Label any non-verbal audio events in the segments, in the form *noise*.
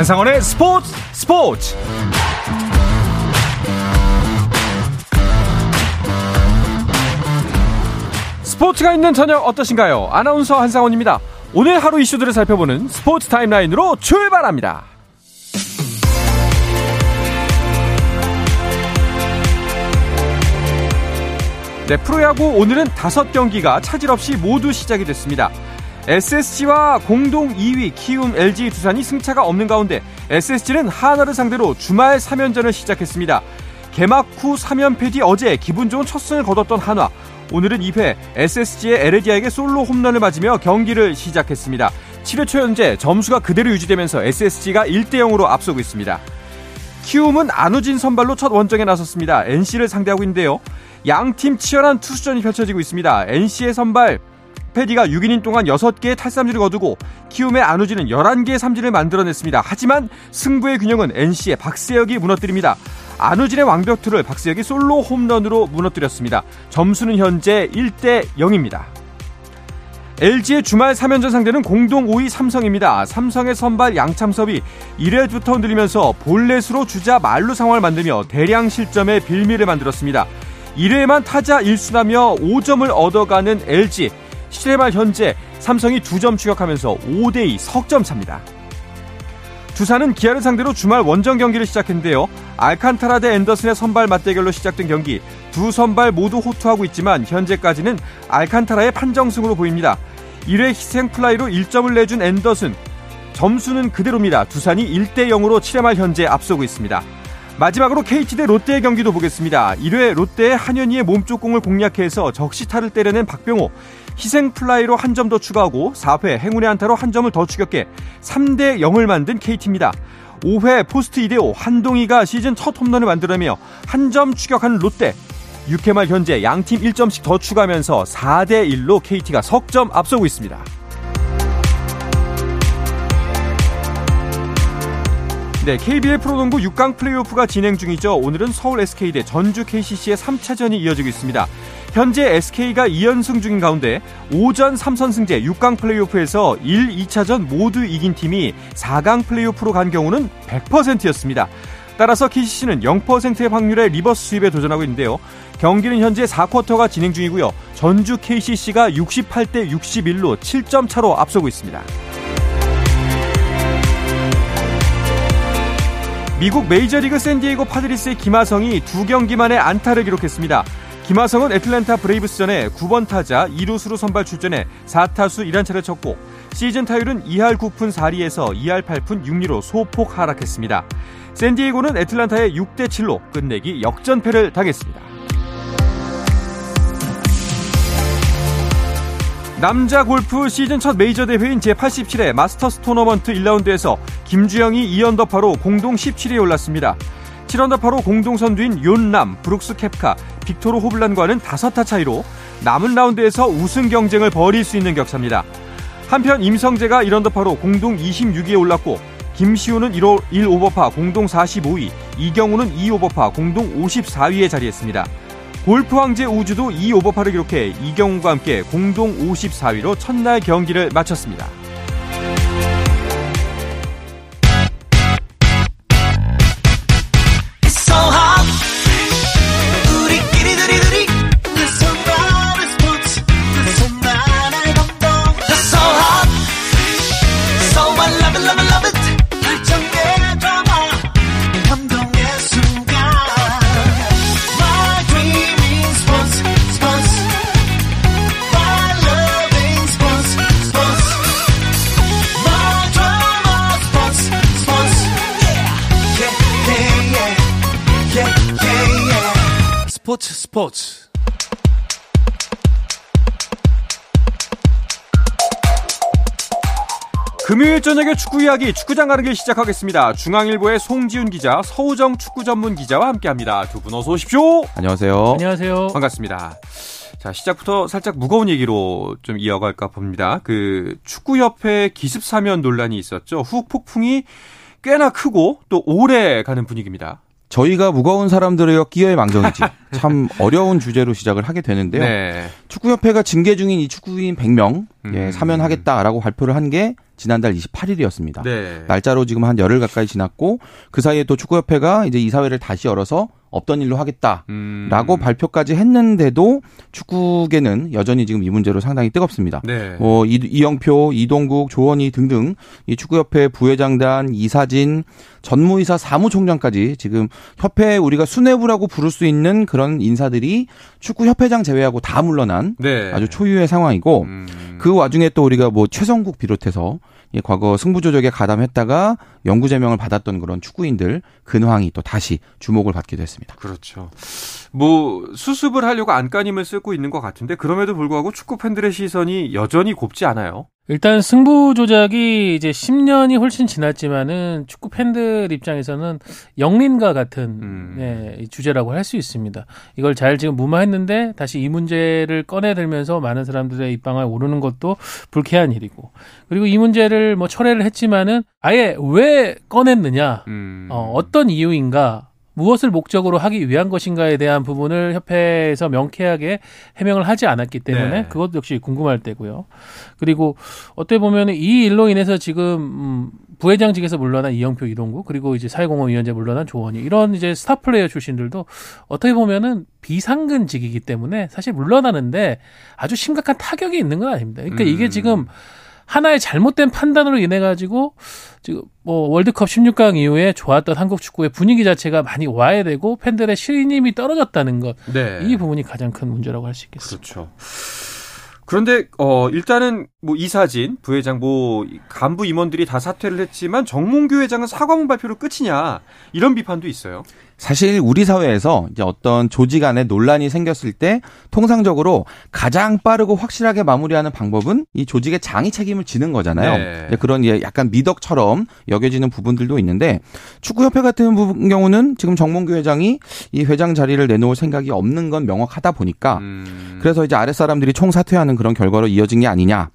한상원의 스포츠 스포츠 스포츠가 있는 저녁 어떠신가요? 아나운서 한상원입니다. 오늘 하루 이슈들을 살펴보는 스포츠 타임라인으로 출발합니다. 네, 프로야구 오늘은 다섯 경기가 차질 없이 모두 시작이 됐습니다. SSG와 공동 2위 키움 LG 두산이 승차가 없는 가운데 SSG는 하나를 상대로 주말 3연전을 시작했습니다. 개막 후 3연패 뒤 어제 기분 좋은 첫 승을 거뒀던 한화. 오늘은 2패 SSG의 에레디아에게 솔로 홈런을 맞으며 경기를 시작했습니다. 7회 초 현재 점수가 그대로 유지되면서 SSG가 1대 0으로 앞서고 있습니다. 키움은 안우진 선발로 첫 원정에 나섰습니다. NC를 상대하고 있는데요. 양팀 치열한 투수전이 펼쳐지고 있습니다. NC의 선발 패디가 6이닝 동안 6개의 탈삼진을 거두고 키움의 안우진은 11개의 삼진을 만들어냈습니다. 하지만 승부의 균형은 NC의 박세혁이 무너뜨립니다. 안우진의 완벽투를 박세혁이 솔로 홈런으로 무너뜨렸습니다. 점수는 현재 1대 0입니다. LG의 주말 3연전 상대는 공동 5위 삼성입니다. 삼성의 선발 양참섭이 1회부터 흔들리면서 볼넷으로 주자 말루 상황을 만들며 대량 실점의 빌미를 만들었습니다. 1회만 타자 일순하며 5점을 얻어가는 LG. 7회 말 현재 삼성이 2점 추격하면서 5대2 석점 차입니다. 두산은 기아를 상대로 주말 원정 경기를 시작했는데요. 알칸타라 대 앤더슨의 선발 맞대결로 시작된 경기. 두 선발 모두 호투하고 있지만 현재까지는 알칸타라의 판정승으로 보입니다. 1회 희생 플라이로 1점을 내준 앤더슨. 점수는 그대로입니다. 두산이 1대 0으로 7회 말 현재 앞서고 있습니다. 마지막으로 KT 대 롯데의 경기도 보겠습니다. 1회 롯데의 한현희의 몸쪽 공을 공략해서 적시타를 때려낸 박병호. 희생 플라이로 한 점 더 추가하고 4회 행운의 안타로 한 점을 더 추격해 3대 0을 만든 KT입니다. 5회 포스트 이대호 한동희가 시즌 첫 홈런을 만들어내며 한 점 추격한 롯데. 6회 말 현재 양팀 1점씩 더 추가하면서 4대 1로 KT가 석점 앞서고 있습니다. 네, KBL 프로농구 6강 플레이오프가 진행 중이죠. 오늘은 서울 SK 대 전주 KCC의 3차전이 이어지고 있습니다. 현재 SK가 2연승 중인 가운데 5전 3선승제 6강 플레이오프에서 1, 2차전 모두 이긴 팀이 4강 플레이오프로 간 경우는 100%였습니다. 따라서 KCC는 0%의 확률의 리버스 스윕에 도전하고 있는데요. 경기는 현재 4쿼터가 진행 중이고요. 전주 KCC가 68대 61로 7점 차로 앞서고 있습니다. 미국 메이저리그 샌디에이고 파드리스의 김하성이 두 경기 만에 안타를 기록했습니다. 김하성은 애틀랜타 브레이브스전에 9번 타자 2루수로 선발 출전해 4타수 1안타를 쳤고 시즌 타율은 2할 9푼 4리에서 2할 8푼 6리로 소폭 하락했습니다. 샌디에이고는 애틀란타에 6대 7로 끝내기 역전패를 당했습니다. 남자 골프 시즌 첫 메이저 대회인 제87회 마스터스 토너먼트 1라운드에서 김주영이 2언더파로 공동 17위에 올랐습니다. 7언더파로 공동 선두인 윤남, 브룩스 캡카, 빅토르 호블란과는 5타 차이로 남은 라운드에서 우승 경쟁을 벌일 수 있는 격차입니다. 한편 임성재가 1언더파로 공동 26위에 올랐고 김시우는 1호 1오버파 공동 45위, 이경우는 2 오버파 공동 54위에 자리했습니다. 골프 황제 우주도 2 오버파를 기록해 이경우가 함께 공동 54위로 첫날 경기를 마쳤습니다. 스포츠 금요일 저녁에 축구 이야기 축구장 가는 길 시작하겠습니다. 중앙일보의 송지훈 기자, 서우정 축구 전문 기자와 함께합니다. 두 분 어서 오십시오. 안녕하세요. 안녕하세요. 반갑습니다. 자 시작부터 살짝 무거운 얘기로 좀 이어갈까 봅니다. 그 축구협회 기습 사면 논란이 있었죠. 후 폭풍이 꽤나 크고 또 오래 가는 분위기입니다. 저희가 무거운 사람들의 끼어의 망정이지. *laughs* 참 어려운 주제로 시작을 하게 되는데요. 네. 축구협회가 징계 중인 이 축구인 100명 음. 예, 사면하겠다라고 발표를 한게 지난달 28일이었습니다. 네. 날짜로 지금 한 열흘 가까이 지났고 그 사이에 또 축구협회가 이제 이사회를 다시 열어서 없던 일로 하겠다라고 음. 발표까지 했는데도 축구계는 여전히 지금 이 문제로 상당히 뜨겁습니다. 네. 뭐 이, 영표 이동국, 조원희 등등 이 축구협회 부회장단, 이사진, 전무이사 사무총장까지 지금 협회 우리가 수뇌부라고 부를 수 있는 그런 인사들이 축구협회장 제외하고 다 물러난 네. 아주 초유의 상황이고 음. 그 와중에 또 우리가 뭐 최성국 비롯해서 예, 과거 승부 조작에 가담했다가 영구 제명을 받았던 그런 축구인들 근황이 또 다시 주목을 받기도 했습니다. 그렇죠. 뭐 수습을 하려고 안간힘을 쓰고 있는 것 같은데 그럼에도 불구하고 축구 팬들의 시선이 여전히 곱지 않아요. 일단 승부 조작이 이제 10년이 훨씬 지났지만은 축구 팬들 입장에서는 영린과 같은 음. 네, 주제라고 할 수 있습니다. 이걸 잘 지금 무마했는데 다시 이 문제를 꺼내들면서 많은 사람들의 입방을 오르는 것도 불쾌한 일이고 그리고 이 문제를 뭐 철회를 했지만은 아예 왜 꺼냈느냐, 음. 어, 어떤 이유인가 무엇을 목적으로 하기 위한 것인가에 대한 부분을 협회에서 명쾌하게 해명을 하지 않았기 때문에 네. 그것 역시 궁금할 때고요. 그리고 어떻게 보면 이 일로 인해서 지금 음, 부회장직에서 물러난 이영표 이동구 그리고 이제 사회공헌위원회 물러난 조원희 이런 이제 스타 플레이어 출신들도 어떻게 보면은 비상근직이기 때문에 사실 물러나는데 아주 심각한 타격이 있는 건 아닙니다. 그러니까 음. 이게 지금 하나의 잘못된 판단으로 인해 가지고 지금 뭐 월드컵 16강 이후에 좋았던 한국 축구의 분위기 자체가 많이 와해되고 팬들의 신임이 떨어졌다는 것. 네. 이 부분이 가장 큰 문제라고 할 수 있겠습니다. 그렇죠. 그런데 어 일단은 뭐 이사진 부회장 뭐 간부 임원들이 다 사퇴를 했지만 정몽규 회장은 사과문 발표로 끝이냐 이런 비판도 있어요. 사실 우리 사회에서 이제 어떤 조직 안에 논란이 생겼을 때 통상적으로 가장 빠르고 확실하게 마무리하는 방법은 이 조직의 장이 책임을 지는 거잖아요. 네. 그런 약간 미덕처럼 여겨지는 부분들도 있는데 축구협회 같은 경우는 지금 정몽규 회장이 이 회장 자리를 내놓을 생각이 없는 건 명확하다 보니까 음. 그래서 이제 아랫 사람들이 총사퇴하는 그런 결과로 이어진 게 아니냐.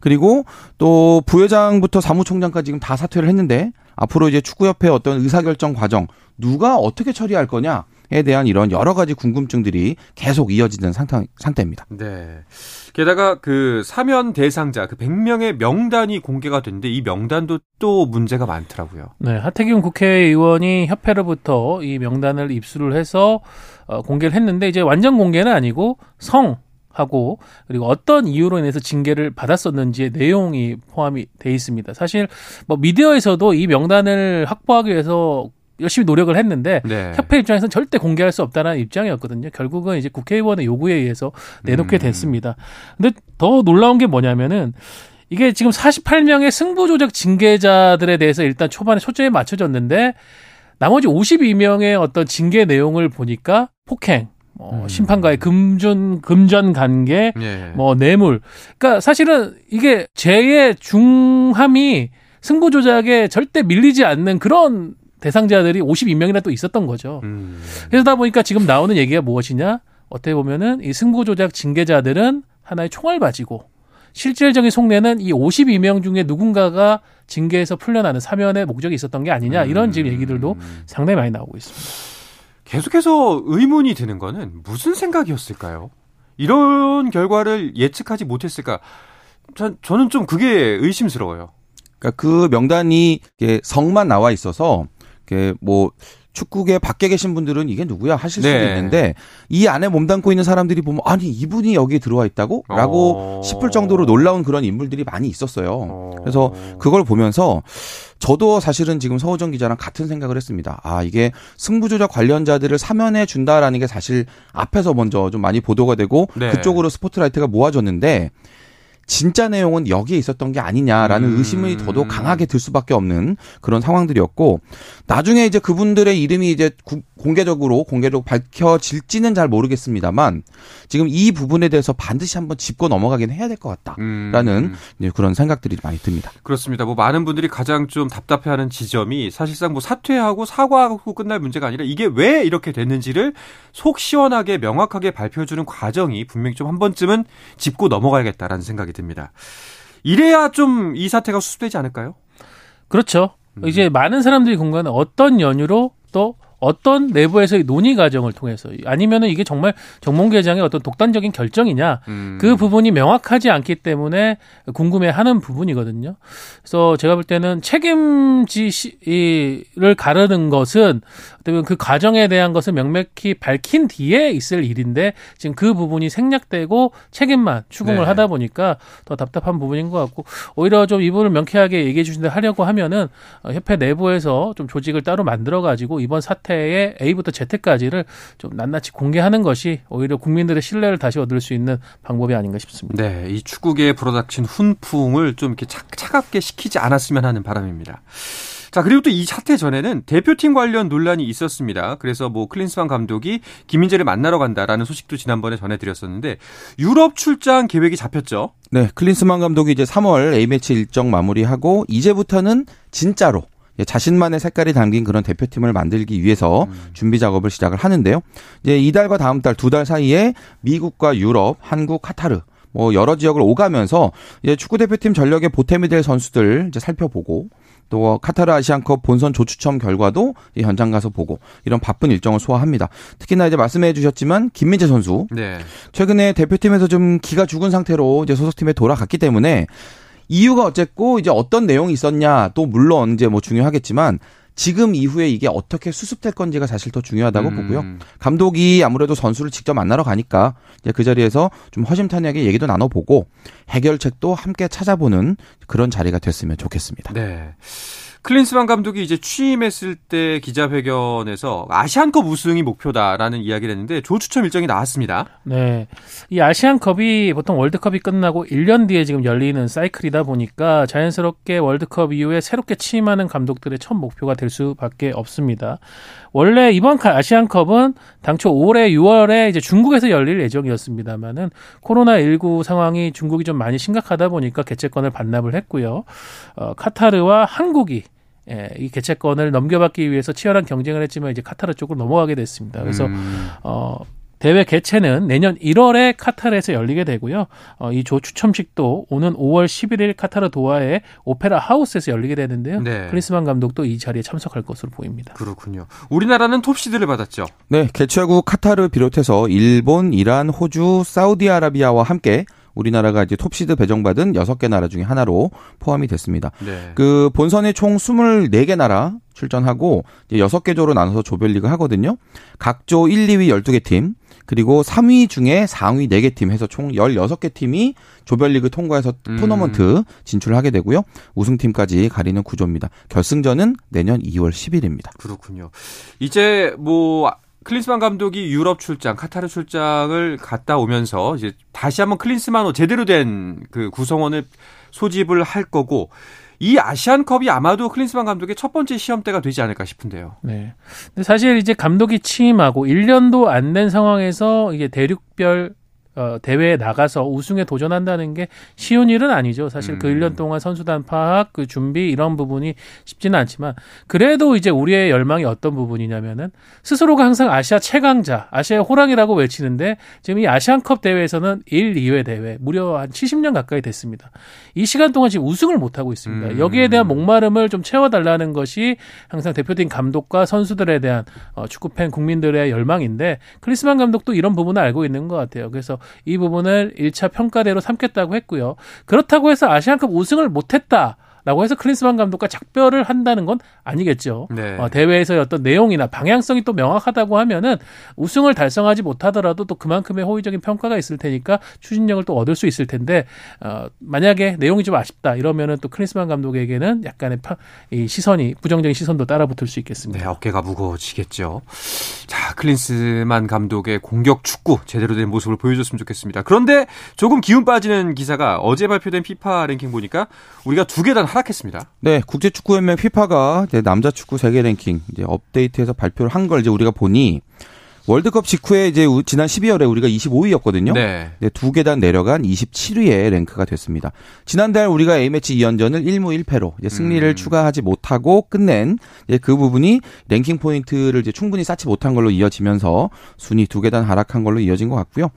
그리고 또 부회장부터 사무총장까지 지금 다 사퇴를 했는데 앞으로 이제 축구협회 어떤 의사결정 과정 누가 어떻게 처리할 거냐 에 대한 이런 여러 가지 궁금증들이 계속 이어지는 상태, 상태입니다. 네. 게다가 그 사면 대상자 그 100명의 명단이 공개가 됐는데 이 명단도 또 문제가 많더라고요. 네, 하태경 국회의원이 협회로부터 이 명단을 입수를 해서 어, 공개를 했는데 이제 완전 공개는 아니고 성 하고 그리고 어떤 이유로 인해서 징계를 받았었는지의 내용이 포함이 돼 있습니다. 사실 뭐 미디어에서도 이 명단을 확보하기 위해서 열심히 노력을 했는데 네. 협회 입장에서는 절대 공개할 수 없다는 입장이었거든요. 결국은 이제 국회의원의 요구에 의해서 내놓게 음. 됐습니다. 근데 더 놀라운 게 뭐냐면은 이게 지금 48명의 승부 조작 징계자들에 대해서 일단 초반에 초점이 맞춰졌는데 나머지 52명의 어떤 징계 내용을 보니까 폭행, 뭐 음. 심판과의 금전 금전 관계, 예. 뭐 뇌물. 그러니까 사실은 이게 죄의 중함이 승부 조작에 절대 밀리지 않는 그런 대상자들이 52명이나 또 있었던 거죠. 음. 그러다 보니까 지금 나오는 얘기가 무엇이냐? 어떻게 보면은 이 승부 조작 징계자들은 하나의 총알 바지고 실질적인 속내는 이 52명 중에 누군가가 징계에서 풀려나는 사면의 목적이 있었던 게 아니냐 이런 지금 얘기들도 음. 상당히 많이 나오고 있습니다. 계속해서 의문이 드는 거는 무슨 생각이었을까요? 이런 결과를 예측하지 못했을까? 전, 저는 좀 그게 의심스러워요. 그러니까 그 명단이 성만 나와 있어서 뭐 축구계 밖에 계신 분들은 이게 누구야 하실 수도 네. 있는데 이 안에 몸담고 있는 사람들이 보면 아니 이분이 여기에 들어와 있다고? 라고 어. 싶을 정도로 놀라운 그런 인물들이 많이 있었어요. 어. 그래서 그걸 보면서 저도 사실은 지금 서호정 기자랑 같은 생각을 했습니다. 아 이게 승부조작 관련자들을 사면해 준다라는 게 사실 앞에서 먼저 좀 많이 보도가 되고 네. 그쪽으로 스포트라이트가 모아졌는데 진짜 내용은 여기에 있었던 게 아니냐라는 음. 의심이 더더욱 강하게 들 수밖에 없는 그런 상황들이었고 나중에 이제 그분들의 이름이 이제 구, 공개적으로 공개적으로 밝혀질지는 잘 모르겠습니다만 지금 이 부분에 대해서 반드시 한번 짚고 넘어가긴 해야 될 것 같다라는 음. 그런 생각들이 많이 듭니다. 그렇습니다. 뭐 많은 분들이 가장 좀 답답해하는 지점이 사실상 뭐 사퇴하고 사과하고 끝날 문제가 아니라 이게 왜 이렇게 됐는지를 속 시원하게 명확하게 발표해주는 과정이 분명히 좀 한 번쯤은 짚고 넘어가야겠다라는 생각이 듭니다. 이래야 좀 이 사태가 수습되지 않을까요? 그렇죠. 음. 이제 많은 사람들이 궁금한 어떤 연유로 또 어떤 내부에서의 논의 과정을 통해서 아니면은 이게 정말 정몽계장의 어떤 독단적인 결정이냐 음. 그 부분이 명확하지 않기 때문에 궁금해하는 부분이거든요. 그래서 제가 볼 때는 책임지를 가르는 것은 어쩌면 그 과정에 대한 것을 명백히 밝힌 뒤에 있을 일인데 지금 그 부분이 생략되고 책임만 추궁을 네. 하다 보니까 더 답답한 부분인 것 같고 오히려 좀 이분을 명쾌하게 얘기해 주신다 하려고 하면은 어, 협회 내부에서 좀 조직을 따로 만들어 가지고 이번 사태의 A부터 Z까지를 좀 낱낱이 공개하는 것이 오히려 국민들의 신뢰를 다시 얻을 수 있는 방법이 아닌가 싶습니다. 네, 이 축구계에 불어닥친 훈풍을 좀 이렇게 차, 차갑게 식히지 않았으면 하는 바람입니다. 자, 그리고 또 이 사태 전에는 대표팀 관련 논란이 있었습니다. 그래서 뭐 클린스만 감독이 김민재를 만나러 간다라는 소식도 지난번에 전해드렸었는데 유럽 출장 계획이 잡혔죠. 네, 클린스만 감독이 이제 3월 A매치 일정 마무리하고 이제부터는 진짜로 자신만의 색깔이 담긴 그런 대표팀을 만들기 위해서 음. 준비 작업을 시작을 하는데요. 이제 이달과 다음 달 두 달 사이에 미국과 유럽, 한국, 카타르 뭐 여러 지역을 오가면서 이제 축구 대표팀 전력의 보탬이 될 선수들 이제 살펴보고 또 카타르 아시안컵 본선 조추첨 결과도 현장 가서 보고 이런 바쁜 일정을 소화합니다. 특히나 이제 말씀해 주셨지만 김민재 선수 네. 최근에 대표팀에서 좀 기가 죽은 상태로 이제 소속팀에 돌아갔기 때문에 이유가 어쨌고 이제 어떤 내용이 있었냐 또 물론 이제 뭐 중요하겠지만 지금 이후에 이게 어떻게 수습될 건지가 사실 더 중요하다고 음. 보고요. 감독이 아무래도 선수를 직접 만나러 가니까 이제 그 자리에서 좀 허심탄회하게 얘기도 나눠보고 해결책도 함께 찾아보는 그런 자리가 됐으면 좋겠습니다. 네. 클린스만 감독이 이제 취임했을 때 기자회견에서 아시안컵 우승이 목표다라는 이야기를 했는데 조추첨 일정이 나왔습니다. 네. 이 아시안컵이 보통 월드컵이 끝나고 1년 뒤에 지금 열리는 사이클이다 보니까 자연스럽게 월드컵 이후에 새롭게 취임하는 감독들의 첫 목표가 될 수밖에 없습니다. 원래 이번 아시안컵은 당초 올해 6월에 이제 중국에서 열릴 예정이었습니다만은 코로나19 상황이 중국이 좀 많이 심각하다 보니까 개최권을 반납을 했고요. 어, 카타르와 한국이 예, 이 개최권을 넘겨받기 위해서 치열한 경쟁을 했지만 이제 카타르 쪽으로 넘어가게 됐습니다. 그래서 음. 어 대회 개최는 내년 1월에 카타르에서 열리게 되고요. 어, 이 조 추첨식도 오는 5월 11일 카타르 도하의 오페라 하우스에서 열리게 되는데요. 네. 크리스만 감독도 이 자리에 참석할 것으로 보입니다. 그렇군요. 우리나라는 톱시드를 받았죠. 네, 개최국 카타르 비롯해서 일본, 이란, 호주, 사우디아라비아와 함께 우리나라가 이제 톱시드 배정받은 6개 나라 중에 하나로 포함이 됐습니다. 네. 그 본선에 총 24개 나라 출전하고 이제 6개 조로 나눠서 조별리그 하거든요. 각조 1, 2위 12개 팀, 그리고 3위 중에 4위 4개 팀 해서 총 16개 팀이 조별리그 통과해서 음. 토너먼트 진출하게 되고요. 우승팀까지 가리는 구조입니다. 결승전은 내년 2월 10일입니다. 그렇군요. 이제 뭐 클린스만 감독이 유럽 출장, 카타르 출장을 갔다 오면서 이제 다시 한번 클린스만호 제대로 된 그 구성원을 소집을 할 거고 이 아시안컵이 아마도 클린스만 감독의 첫 번째 시험대가 되지 않을까 싶은데요. 네. 근데 사실 이제 감독이 취임하고 1년도 안 된 상황에서 이게 대륙별 어, 대회에 나가서 우승에 도전한다는 게 쉬운 일은 아니죠. 사실 그 음. 그 1년 동안 선수단 파악, 그 준비 이런 부분이 쉽지는 않지만 그래도 이제 우리의 열망이 어떤 부분이냐면은 스스로가 항상 아시아 최강자, 아시아의 호랑이라고 외치는데 지금 이 아시안컵 대회에서는 1, 2회 대회 무려 한 70년 가까이 됐습니다. 이 시간 동안 지금 우승을 못 하고 있습니다. 음. 여기에 대한 목마름을 좀 채워 달라는 것이 항상 대표팀 감독과 선수들에 대한 어, 축구 팬 국민들의 열망인데 크리스만 감독도 이런 부분을 알고 있는 것 같아요. 그래서 이 부분을 1차 평가대로 삼겠다고 했고요. 그렇다고 해서 아시안컵 우승을 못했다. 라고 해서 클린스만 감독과 작별을 한다는 건 아니겠죠. 네. 어, 대회에서의 어떤 내용이나 방향성이 또 명확하다고 하면은 우승을 달성하지 못하더라도 또 그만큼의 호의적인 평가가 있을 테니까 추진력을 또 얻을 수 있을 텐데 어, 만약에 내용이 좀 아쉽다 이러면은 또 클린스만 감독에게는 약간의 파, 이 시선이 부정적인 시선도 따라붙을 수 있겠습니다. 네, 어깨가 무거워지겠죠. 자, 클린스만 감독의 공격 축구 제대로 된 모습을 보여줬으면 좋겠습니다. 그런데 조금 기운 빠지는 기사가 어제 발표된 피파 랭킹 보니까 우리가 두 계단 하락했습니다. 네, 국제축구연맹 피파가 이제 남자 축구 세계 랭킹 이제 업데이트해서 발표를 한 걸 이제 우리가 보니 월드컵 직후에 이제 지난 12월에 우리가 25위였거든요. 네. 네, 두 계단 내려간 27위에 랭크가 됐습니다. 지난달 우리가 A매치 2연전을 1무 1패로 이제 승리를 음. 추가하지 못하고 끝낸 이제 그 부분이 랭킹 포인트를 이제 충분히 쌓지 못한 걸로 이어지면서 순위 두 계단 하락한 걸로 이어진 것 같고요.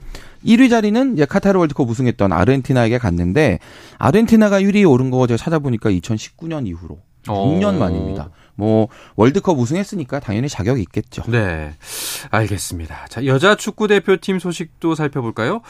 1위 자리는 이제 카타르 월드컵 우승했던 아르헨티나에게 갔는데 아르헨티나가 1위에 오른 거 제가 찾아보니까 2019년 이후로 6년 만입니다. 뭐 월드컵 우승했으니까 당연히 자격이 있겠죠. 네. 알겠습니다. 자, 여자 축구 대표팀 소식도 살펴볼까요?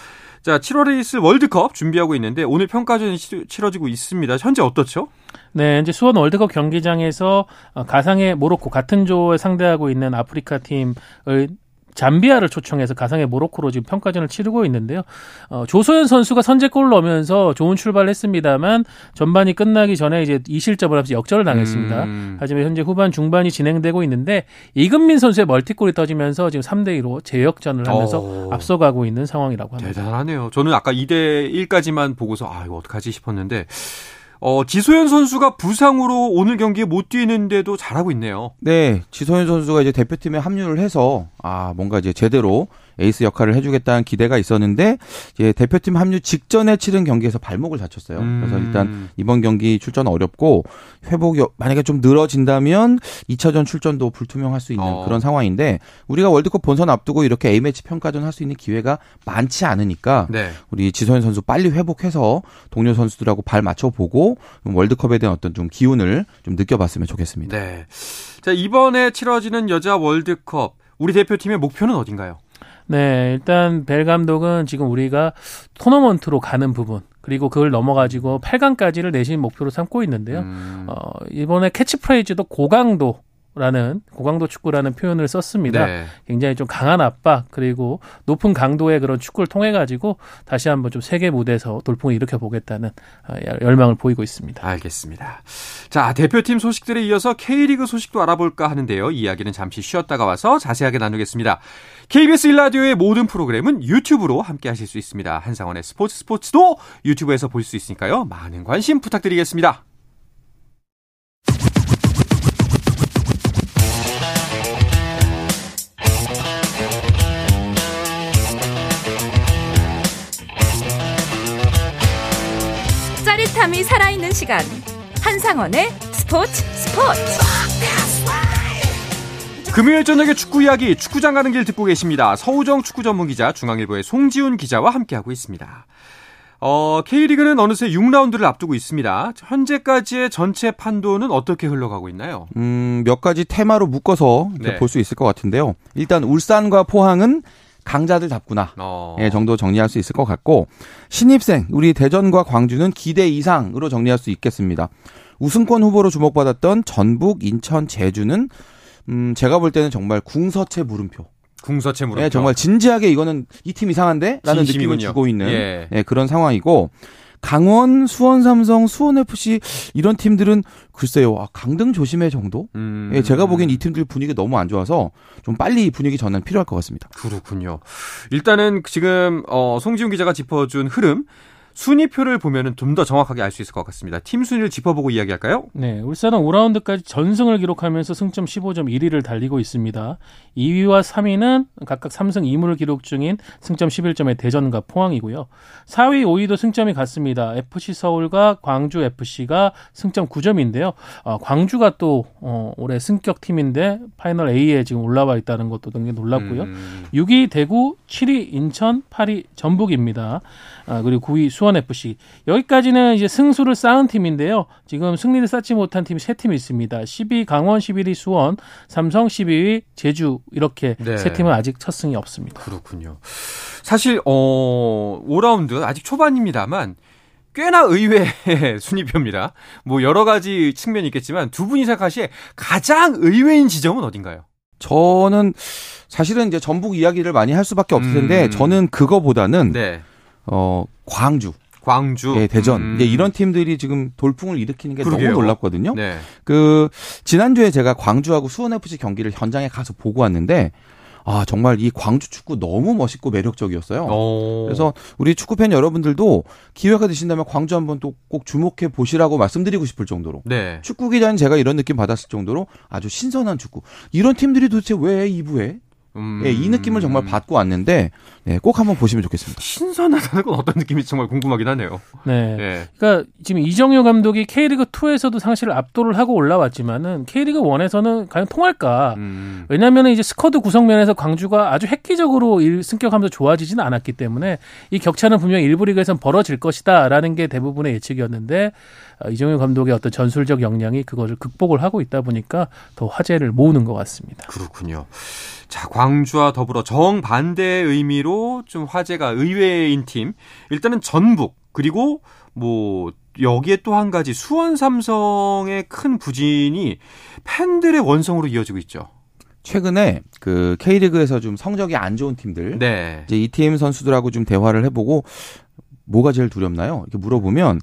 자, 7월에 있을 월드컵 준비하고 있는데 오늘 평가전이 치러지고 있습니다. 현재 어떻죠? 네, 이제 수원 월드컵 경기장에서 어, 가상의 모로코 같은 조에 상대하고 있는 아프리카 팀을 잠비아를 초청해서 가상의 모로코로 지금 평가전을 치르고 있는데요. 어, 조소연 선수가 선제골을 넣으면서 좋은 출발을 했습니다만 전반이 끝나기 전에 이제 이실점을 하면서 역전을 당했습니다. 음. 하지만 현재 후반 중반이 진행되고 있는데 이금민 선수의 멀티골이 터지면서 지금 3대 2로 재역전을 하면서 오. 어. 앞서가고 있는 상황이라고 합니다. 대단하네요. 저는 아까 2대 1까지만 보고서 아 이거 어떡하지 싶었는데 어, 지소연 선수가 부상으로 오늘 경기에 못 뛰는데도 잘하고 있네요. 네, 지소연 선수가 이제 대표팀에 합류를 해서 아 뭔가 이제 제대로 에이스 역할을 해주겠다는 기대가 있었는데 이제 대표팀 합류 직전에 치른 경기에서 발목을 다쳤어요. 음. 그래서 일단 이번 경기 출전 어렵고 회복이 만약에 좀 늘어진다면 2차전 출전도 불투명할 수 있는 어. 그런 상황인데 우리가 월드컵 본선 앞두고 이렇게 A 매치 평가전 할 수 있는 기회가 많지 않으니까 네. 우리 지소연 선수 빨리 회복해서 동료 선수들하고 발 맞춰보고 월드컵에 대한 어떤 좀 기운을 좀 느껴봤으면 좋겠습니다. 네. 자 이번에 치러지는 여자 월드컵 우리 대표팀의 목표는 어딘가요? 네, 일단 벨 감독은 지금 우리가 토너먼트로 가는 부분 그리고 그걸 넘어가지고 8강까지를 내심 목표로 삼고 있는데요. 음. 어, 이번에 캐치프레이즈도 고강도 라는 고강도 축구라는 표현을 썼습니다. 네. 굉장히 좀 강한 압박 그리고 높은 강도의 그런 축구를 통해 가지고 다시 한번 좀 세계 무대에서 돌풍을 일으켜 보겠다는 어, 열망을 보이고 있습니다. 알겠습니다. 자 대표팀 소식들에 이어서 K리그 소식도 알아볼까 하는데요. 이야기는 잠시 쉬었다가 와서 자세하게 나누겠습니다. KBS 일라디오의 모든 프로그램은 유튜브로 함께 하실 수 있습니다. 한상원의 스포츠 스포츠도 유튜브에서 볼 수 있으니까요. 많은 관심 부탁드리겠습니다. 짜릿함이 살아있는 시간 한상원의 스포츠 스포츠 금요일 저녁에 축구 이야기 축구장 가는 길 듣고 계십니다. 서우정 축구 전문 기자 중앙일보의 송지훈 기자와 함께하고 있습니다. 어, K리그는 어느새 6라운드를 앞두고 있습니다. 현재까지의 전체 판도는 어떻게 흘러가고 있나요? 음, 몇 가지 테마로 묶어서 네. 볼수 있을 것 같은데요. 일단 울산과 포항은 강자들 답구나 어. 예, 정도 정리할 수 있을 것 같고 신입생 우리 대전과 광주는 기대 이상으로 정리할 수 있겠습니다. 우승권 후보로 주목받았던 전북, 인천, 제주는 음 제가 볼 때는 정말 궁서체 물음표. 궁서체 물음표. 예, 정말 진지하게 이거는 이 팀 이상한데라는 느낌을 주고 있는 예. 예, 그런 상황이고 강원, 수원 삼성, 수원 FC 이런 팀들은 글쎄요, 아, 강등 조심해 정도? 음. 예, 제가 보기엔 이 팀들 분위기 너무 안 좋아서 좀 빨리 분위기 전환 필요할 것 같습니다. 그렇군요. 일단은 지금 어, 송지훈 기자가 짚어준 흐름 순위표를 보면은 좀 더 정확하게 알 수 있을 것 같습니다. 팀 순위를 짚어보고 이야기할까요? 네, 울산은 5라운드까지 전승을 기록하면서 승점 15점 1위를 달리고 있습니다. 2위와 3위는 각각 3승 2무를 기록 중인 승점 11점의 대전과 포항이고요. 4위, 5위도 승점이 같습니다. FC 서울과 광주 FC가 승점 9점인데요. 어, 광주가 또 어, 올해 승격 팀인데 파이널 A에 지금 올라와 있다는 것도 굉장히 놀랍고요. 음. 6위 대구, 7위 인천, 8위 전북입니다. 아, 그리고 9위 수원 FC. 여기까지는 이제 승수를 쌓은 팀인데요. 지금 승리를 쌓지 못한 팀이 세 팀이 있습니다. 10위 강원, 11위 수원, 삼성 12위 제주 이렇게 네. 세 팀은 아직 첫 승이 없습니다. 그렇군요. 사실 어 5라운드 아직 초반입니다만 꽤나 의외의 *laughs* 순위표입니다. 뭐 여러 가지 측면이 있겠지만 두 분이 생각하시에 가장 의외인 지점은 어딘가요? 저는 사실은 이제 전북 이야기를 많이 할 수밖에 없을 텐데 음. 저는 그거보다는 네. 어 광주 광주, 예, 대전, 음. 이제 이런 팀들이 지금 돌풍을 일으키는 게 그러게요. 너무 놀랍거든요. 네. 그 지난주에 제가 광주하고 수원 FC 경기를 현장에 가서 보고 왔는데 아 정말 이 광주 축구 너무 멋있고 매력적이었어요. 오. 그래서 우리 축구 팬 여러분들도 기회가 되신다면 광주 한번 또 꼭 주목해 보시라고 말씀드리고 싶을 정도로 네. 축구 기자는 제가 이런 느낌 받았을 정도로 아주 신선한 축구. 이런 팀들이 도대체 왜 2부에 음... 예, 이 느낌을 정말 받고 왔는데 네, 꼭 한번 보시면 좋겠습니다. 신선하다는 건 어떤 느낌인지 정말 궁금하긴 하네요. 네. 네. 그러니까 지금 이정효 감독이 K리그 2에서도 사실 압도를 하고 올라왔지만은 K리그 1에서는 과연 통할까? 음... 왜냐하면 이제 스쿼드 구성 면에서 광주가 아주 획기적으로 승격하면서 좋아지지는 않았기 때문에 이 격차는 분명 일부 리그에서는 벌어질 것이다라는 게 대부분의 예측이었는데 어, 이정효 감독의 어떤 전술적 역량이 그것을 극복을 하고 있다 보니까 더 화제를 모으는 것 같습니다. 그렇군요. 자, 광주와 더불어 정반대의 의미로 좀 화제가 의외인 팀. 일단은 전북, 그리고 뭐, 여기에 또 한 가지 수원 삼성의 큰 부진이 팬들의 원성으로 이어지고 있죠. 최근에 그 K리그에서 좀 성적이 안 좋은 팀들, 네. 이제 이 팀 선수들하고 좀 대화를 해보고 뭐가 제일 두렵나요? 이렇게 물어보면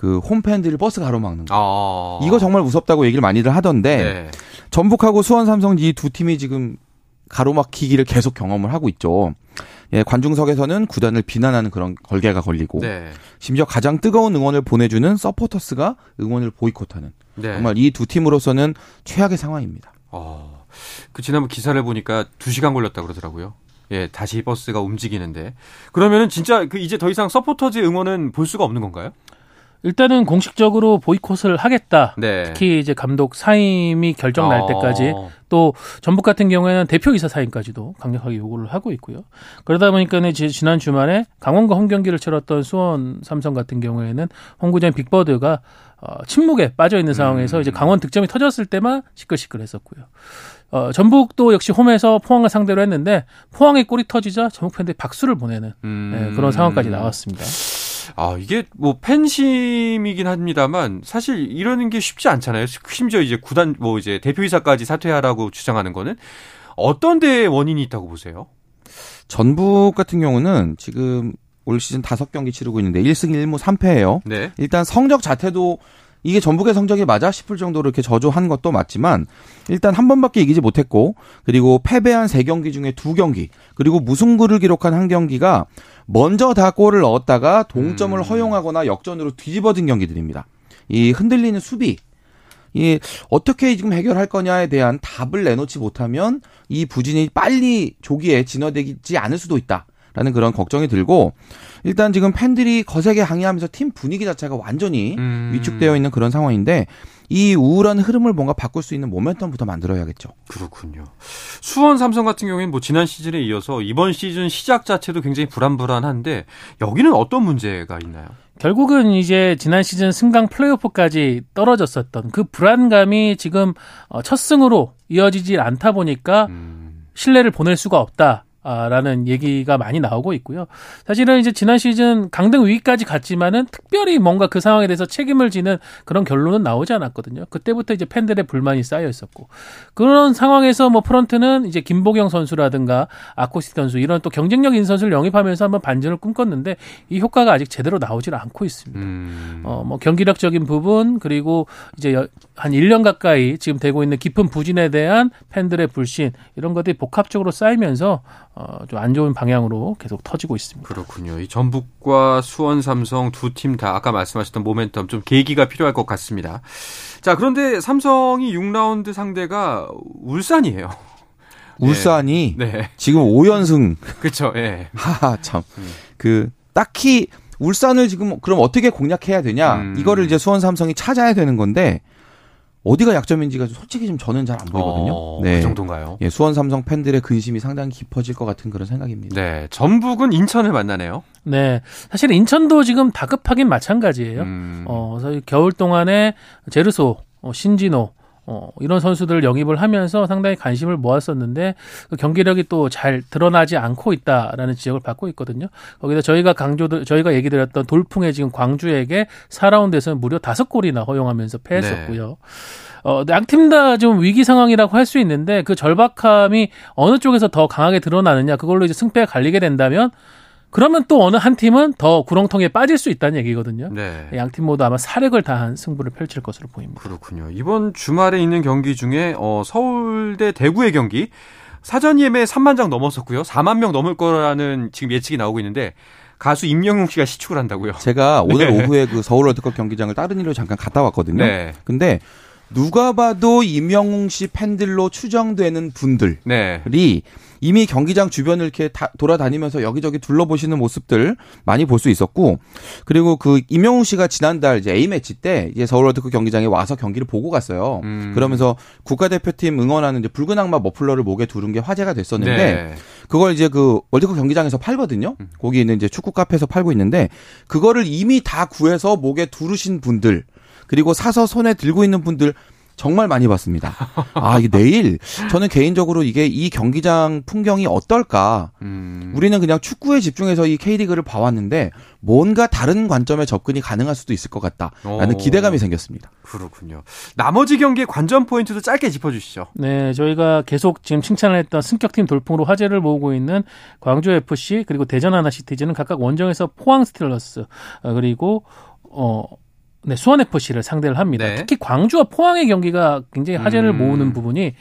그 홈팬들을 버스 가로막는 거. 아. 이거 정말 무섭다고 얘기를 많이들 하던데 네. 전북하고 수원 삼성 이 두 팀이 지금 가로막히기를 계속 경험을 하고 있죠. 예, 관중석에서는 구단을 비난하는 그런 걸개가 걸리고 네. 심지어 가장 뜨거운 응원을 보내주는 서포터스가 응원을 보이콧하는 네. 정말 이 두 팀으로서는 최악의 상황입니다. 어, 그 지난번 기사를 보니까 2시간 걸렸다 그러더라고요. 예, 다시 버스가 움직이는데 그러면은 진짜 그 이제 더 이상 서포터즈 응원은 볼 수가 없는 건가요? 일단은 공식적으로 보이콧을 하겠다. 네. 특히 이제 감독 사임이 결정 날 어. 때까지 또 전북 같은 경우에는 대표이사 사임까지도 강력하게 요구를 하고 있고요. 그러다 보니까는 지난 주말에 강원과 홈 경기를 치렀던 수원 삼성 같은 경우에는 홈구장 빅버드가 어, 침묵에 빠져 있는 상황에서 음. 이제 강원 득점이 터졌을 때만 시끌시끌했었고요. 어, 전북도 역시 홈에서 포항을 상대로 했는데 포항의 골이 터지자 전북 팬들이 박수를 보내는 음. 네, 그런 상황까지 나왔습니다. 아, 이게 뭐 팬심이긴 합니다만 사실 이러는 게 쉽지 않잖아요. 심지어 이제 구단 뭐 이제 대표이사까지 사퇴하라고 주장하는 거는 어떤 데 원인이 있다고 보세요? 전북 같은 경우는 지금 올 시즌 다섯 경기 치르고 있는데 1승 1무 3패예요. 네. 일단 성적 자체도 이게 전북의 성적이 맞아 싶을 정도로 이렇게 저조한 것도 맞지만 일단 한 번밖에 이기지 못했고 그리고 패배한 세 경기 중에 두 경기 그리고 무승부를 기록한 한 경기가 먼저 다 골을 넣었다가 동점을 음. 허용하거나 역전으로 뒤집어진 경기들입니다. 이 흔들리는 수비 이 어떻게 지금 해결할 거냐에 대한 답을 내놓지 못하면 이 부진이 빨리 조기에 진화되지 않을 수도 있다. 라는 그런 걱정이 들고 일단 지금 팬들이 거세게 항의하면서 팀 분위기 자체가 완전히 음. 위축되어 있는 그런 상황인데 이 우울한 흐름을 뭔가 바꿀 수 있는 모멘텀부터 만들어야겠죠. 그렇군요. 수원 삼성 같은 경우에는 뭐 지난 시즌에 이어서 이번 시즌 시작 자체도 굉장히 불안불안한데 여기는 어떤 문제가 있나요? 결국은 이제 지난 시즌 승강 플레이오프까지 떨어졌었던 그 불안감이 지금 어, 첫 승으로 이어지질 않다 보니까 음. 신뢰를 보낼 수가 없다. 라는 얘기가 많이 나오고 있고요. 사실은 이제 지난 시즌 강등 위기까지 갔지만은 특별히 뭔가 그 상황에 대해서 책임을 지는 그런 결론은 나오지 않았거든요. 그때부터 이제 팬들의 불만이 쌓여 있었고 그런 상황에서 뭐 프런트는 이제 김보경 선수라든가 아코시 선수 이런 또 경쟁력 있는 선수를 영입하면서 한번 반전을 꿈꿨는데 이 효과가 아직 제대로 나오지는 않고 있습니다. 음. 어뭐 경기력적인 부분 그리고 이제 한 1년 가까이 지금 되고 있는 깊은 부진에 대한 팬들의 불신 이런 것들이 복합적으로 쌓이면서 어, 좀 안 좋은 방향으로 계속 터지고 있습니다. 그렇군요. 이 전북과 수원 삼성 두 팀 다 아까 말씀하셨던 모멘텀 좀 계기가 필요할 것 같습니다. 자, 그런데 삼성이 6라운드 상대가 울산이에요. *laughs* 울산이 네. 네. 지금 5연승. 그렇죠. 예. *laughs* 하하 참. 음. 그 딱히 울산을 지금 그럼 어떻게 공략해야 되냐? 음. 이거를 이제 수원 삼성이 찾아야 되는 건데 어디가 약점인지가 솔직히 좀 저는 잘 안 보이거든요. 어, 네. 그 정도인가요? 예, 수원 삼성 팬들의 근심이 상당히 깊어질 것 같은 그런 생각입니다. 네. 전북은 인천을 만나네요. 네. 사실 인천도 지금 다급하긴 마찬가지예요. 음. 어, 그래서 겨울 동안에 제르소, 어, 신진호, 어, 이런 선수들을 영입을 하면서 상당히 관심을 모았었는데 그 경기력이 또 잘 드러나지 않고 있다라는 지적을 받고 있거든요. 거기다 저희가 강조 저희가 얘기 드렸던 돌풍에 지금 광주에게 4라운드에서는 무려 5골이나 허용하면서 패했었고요. 네. 어, 양팀 다 좀 위기 상황이라고 할 수 있는데 그 절박함이 어느 쪽에서 더 강하게 드러나느냐 그걸로 이제 승패가 갈리게 된다면 그러면 또 어느 한 팀은 더 구렁텅이에 빠질 수 있다는 얘기거든요. 네. 양팀 모두 아마 사력을 다한 승부를 펼칠 것으로 보입니다. 그렇군요. 이번 주말에 있는 경기 중에 어, 서울대 대구의 경기 사전 예매 3만 장 넘었었고요. 4만 명 넘을 거라는 지금 예측이 나오고 있는데 가수 임영웅 씨가 시축을 한다고요. 제가 오늘 네. 오후에 그 서울 월드컵 경기장을 다른 일로 잠깐 갔다 왔거든요. 네. 근데 누가 봐도 임영웅 씨 팬들로 추정되는 분들이 네. 이미 경기장 주변을 이렇게 다 돌아다니면서 여기저기 둘러보시는 모습들 많이 볼 수 있었고 그리고 그 임영웅 씨가 지난달 이제 A 매치 때 이제 서울 월드컵 경기장에 와서 경기를 보고 갔어요. 음. 그러면서 국가대표팀 응원하는 이제 붉은 악마 머플러를 목에 두른 게 화제가 됐었는데 네. 그걸 이제 그 월드컵 경기장에서 팔거든요. 음. 거기 있는 이제 축구 카페에서 팔고 있는데 그거를 이미 다 구해서 목에 두르신 분들 그리고 사서 손에 들고 있는 분들 정말 많이 봤습니다. *laughs* 아, 이게 내일 저는 개인적으로 이게 이 경기장 풍경이 어떨까? 음. 우리는 그냥 축구에 집중해서 이 K리그를 봐왔는데 뭔가 다른 관점의 접근이 가능할 수도 있을 것 같다라는 오. 기대감이 생겼습니다. 그렇군요. 나머지 경기의 관전 포인트도 짧게 짚어주시죠. 네, 저희가 계속 지금 칭찬을 했던 승격팀 돌풍으로 화제를 모으고 있는 광주 FC 그리고 대전 하나시티즈는 각각 원정에서 포항 스틸러스 어, 그리고 어 네, 수원 FC를 상대를 합니다. 네. 특히 광주와 포항의 경기가 굉장히 화제를 음. 모으는 부분이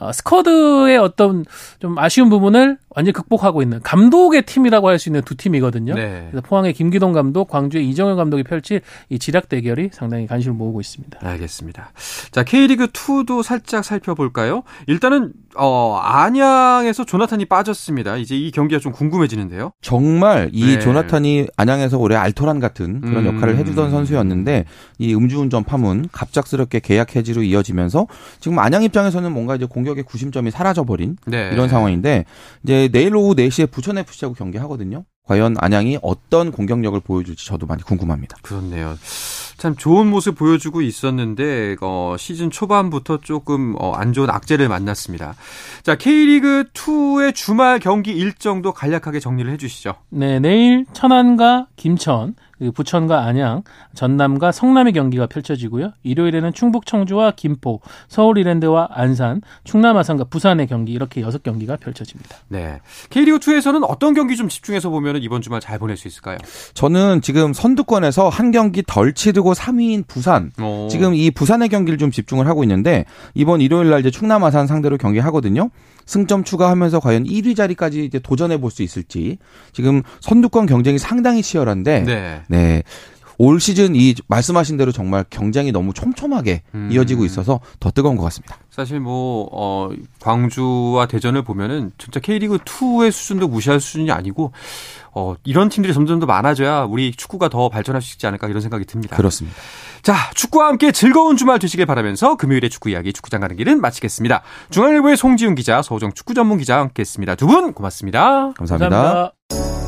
어, 스쿼드의 어떤 좀 아쉬운 부분을 완전히 극복하고 있는 감독의 팀이라고 할 수 있는 두 팀이거든요. 네. 그래서 포항의 김기동 감독, 광주의 이정현 감독이 펼칠 이 지략 대결이 상당히 관심을 모으고 있습니다. 알겠습니다. 자, K리그 2도 살짝 살펴볼까요? 일단은 어, 안양에서 조나탄이 빠졌습니다. 이제 이 경기가 좀 궁금해지는데요. 정말 이 네. 조나탄이 안양에서 올해 알토란 같은 그런 음. 역할을 해주던 선수였는데 이 음주운전 파문 갑작스럽게 계약 해지로 이어지면서 지금 안양 입장에서는 뭔가 이제 공격의 구심점이 사라져버린 네. 이런 상황인데 이제 내일 오후 4시에 부천 FC하고 경기하거든요. 과연 안양이 어떤 공격력을 보여줄지 저도 많이 궁금합니다. 그렇네요. 참 좋은 모습 보여주고 있었는데 어, 시즌 초반부터 조금 어, 안 좋은 악재를 만났습니다. 자 K리그 2의 주말 경기 일정도 간략하게 정리를 해주시죠. 네, 내일 천안과 김천 부천과 안양, 전남과 성남의 경기가 펼쳐지고요. 일요일에는 충북 청주와 김포, 서울 이랜드와 안산, 충남 아산과 부산의 경기 이렇게 여섯 경기가 펼쳐집니다. 네. K리그 2에서는 어떤 경기 좀 집중해서 보면 이번 주말 잘 보낼 수 있을까요? 저는 지금 선두권에서 한 경기 덜 치르고 3위인 부산. 오. 지금 이 부산의 경기를 좀 집중을 하고 있는데 이번 일요일 날 이제 충남 아산 상대로 경기하거든요. 승점 추가하면서 과연 1위 자리까지 이제 도전해 볼 수 있을지 지금 선두권 경쟁이 상당히 치열한데 네. 네. 올 시즌 이 말씀하신 대로 정말 경쟁이 너무 촘촘하게 음. 이어지고 있어서 더 뜨거운 것 같습니다. 사실 뭐 어, 광주와 대전을 보면은 진짜 K리그 2의 수준도 무시할 수준이 아니고 어, 이런 팀들이 점점 더 많아져야 우리 축구가 더 발전할 수 있지 않을까 이런 생각이 듭니다. 그렇습니다. 자, 축구와 함께 즐거운 주말 되시길 바라면서 금요일의 축구 이야기 축구장 가는 길은 마치겠습니다. 중앙일보의 송지훈 기자, 서호정 축구 전문 기자와 함께했습니다. 두 분 고맙습니다. 감사합니다. 감사합니다.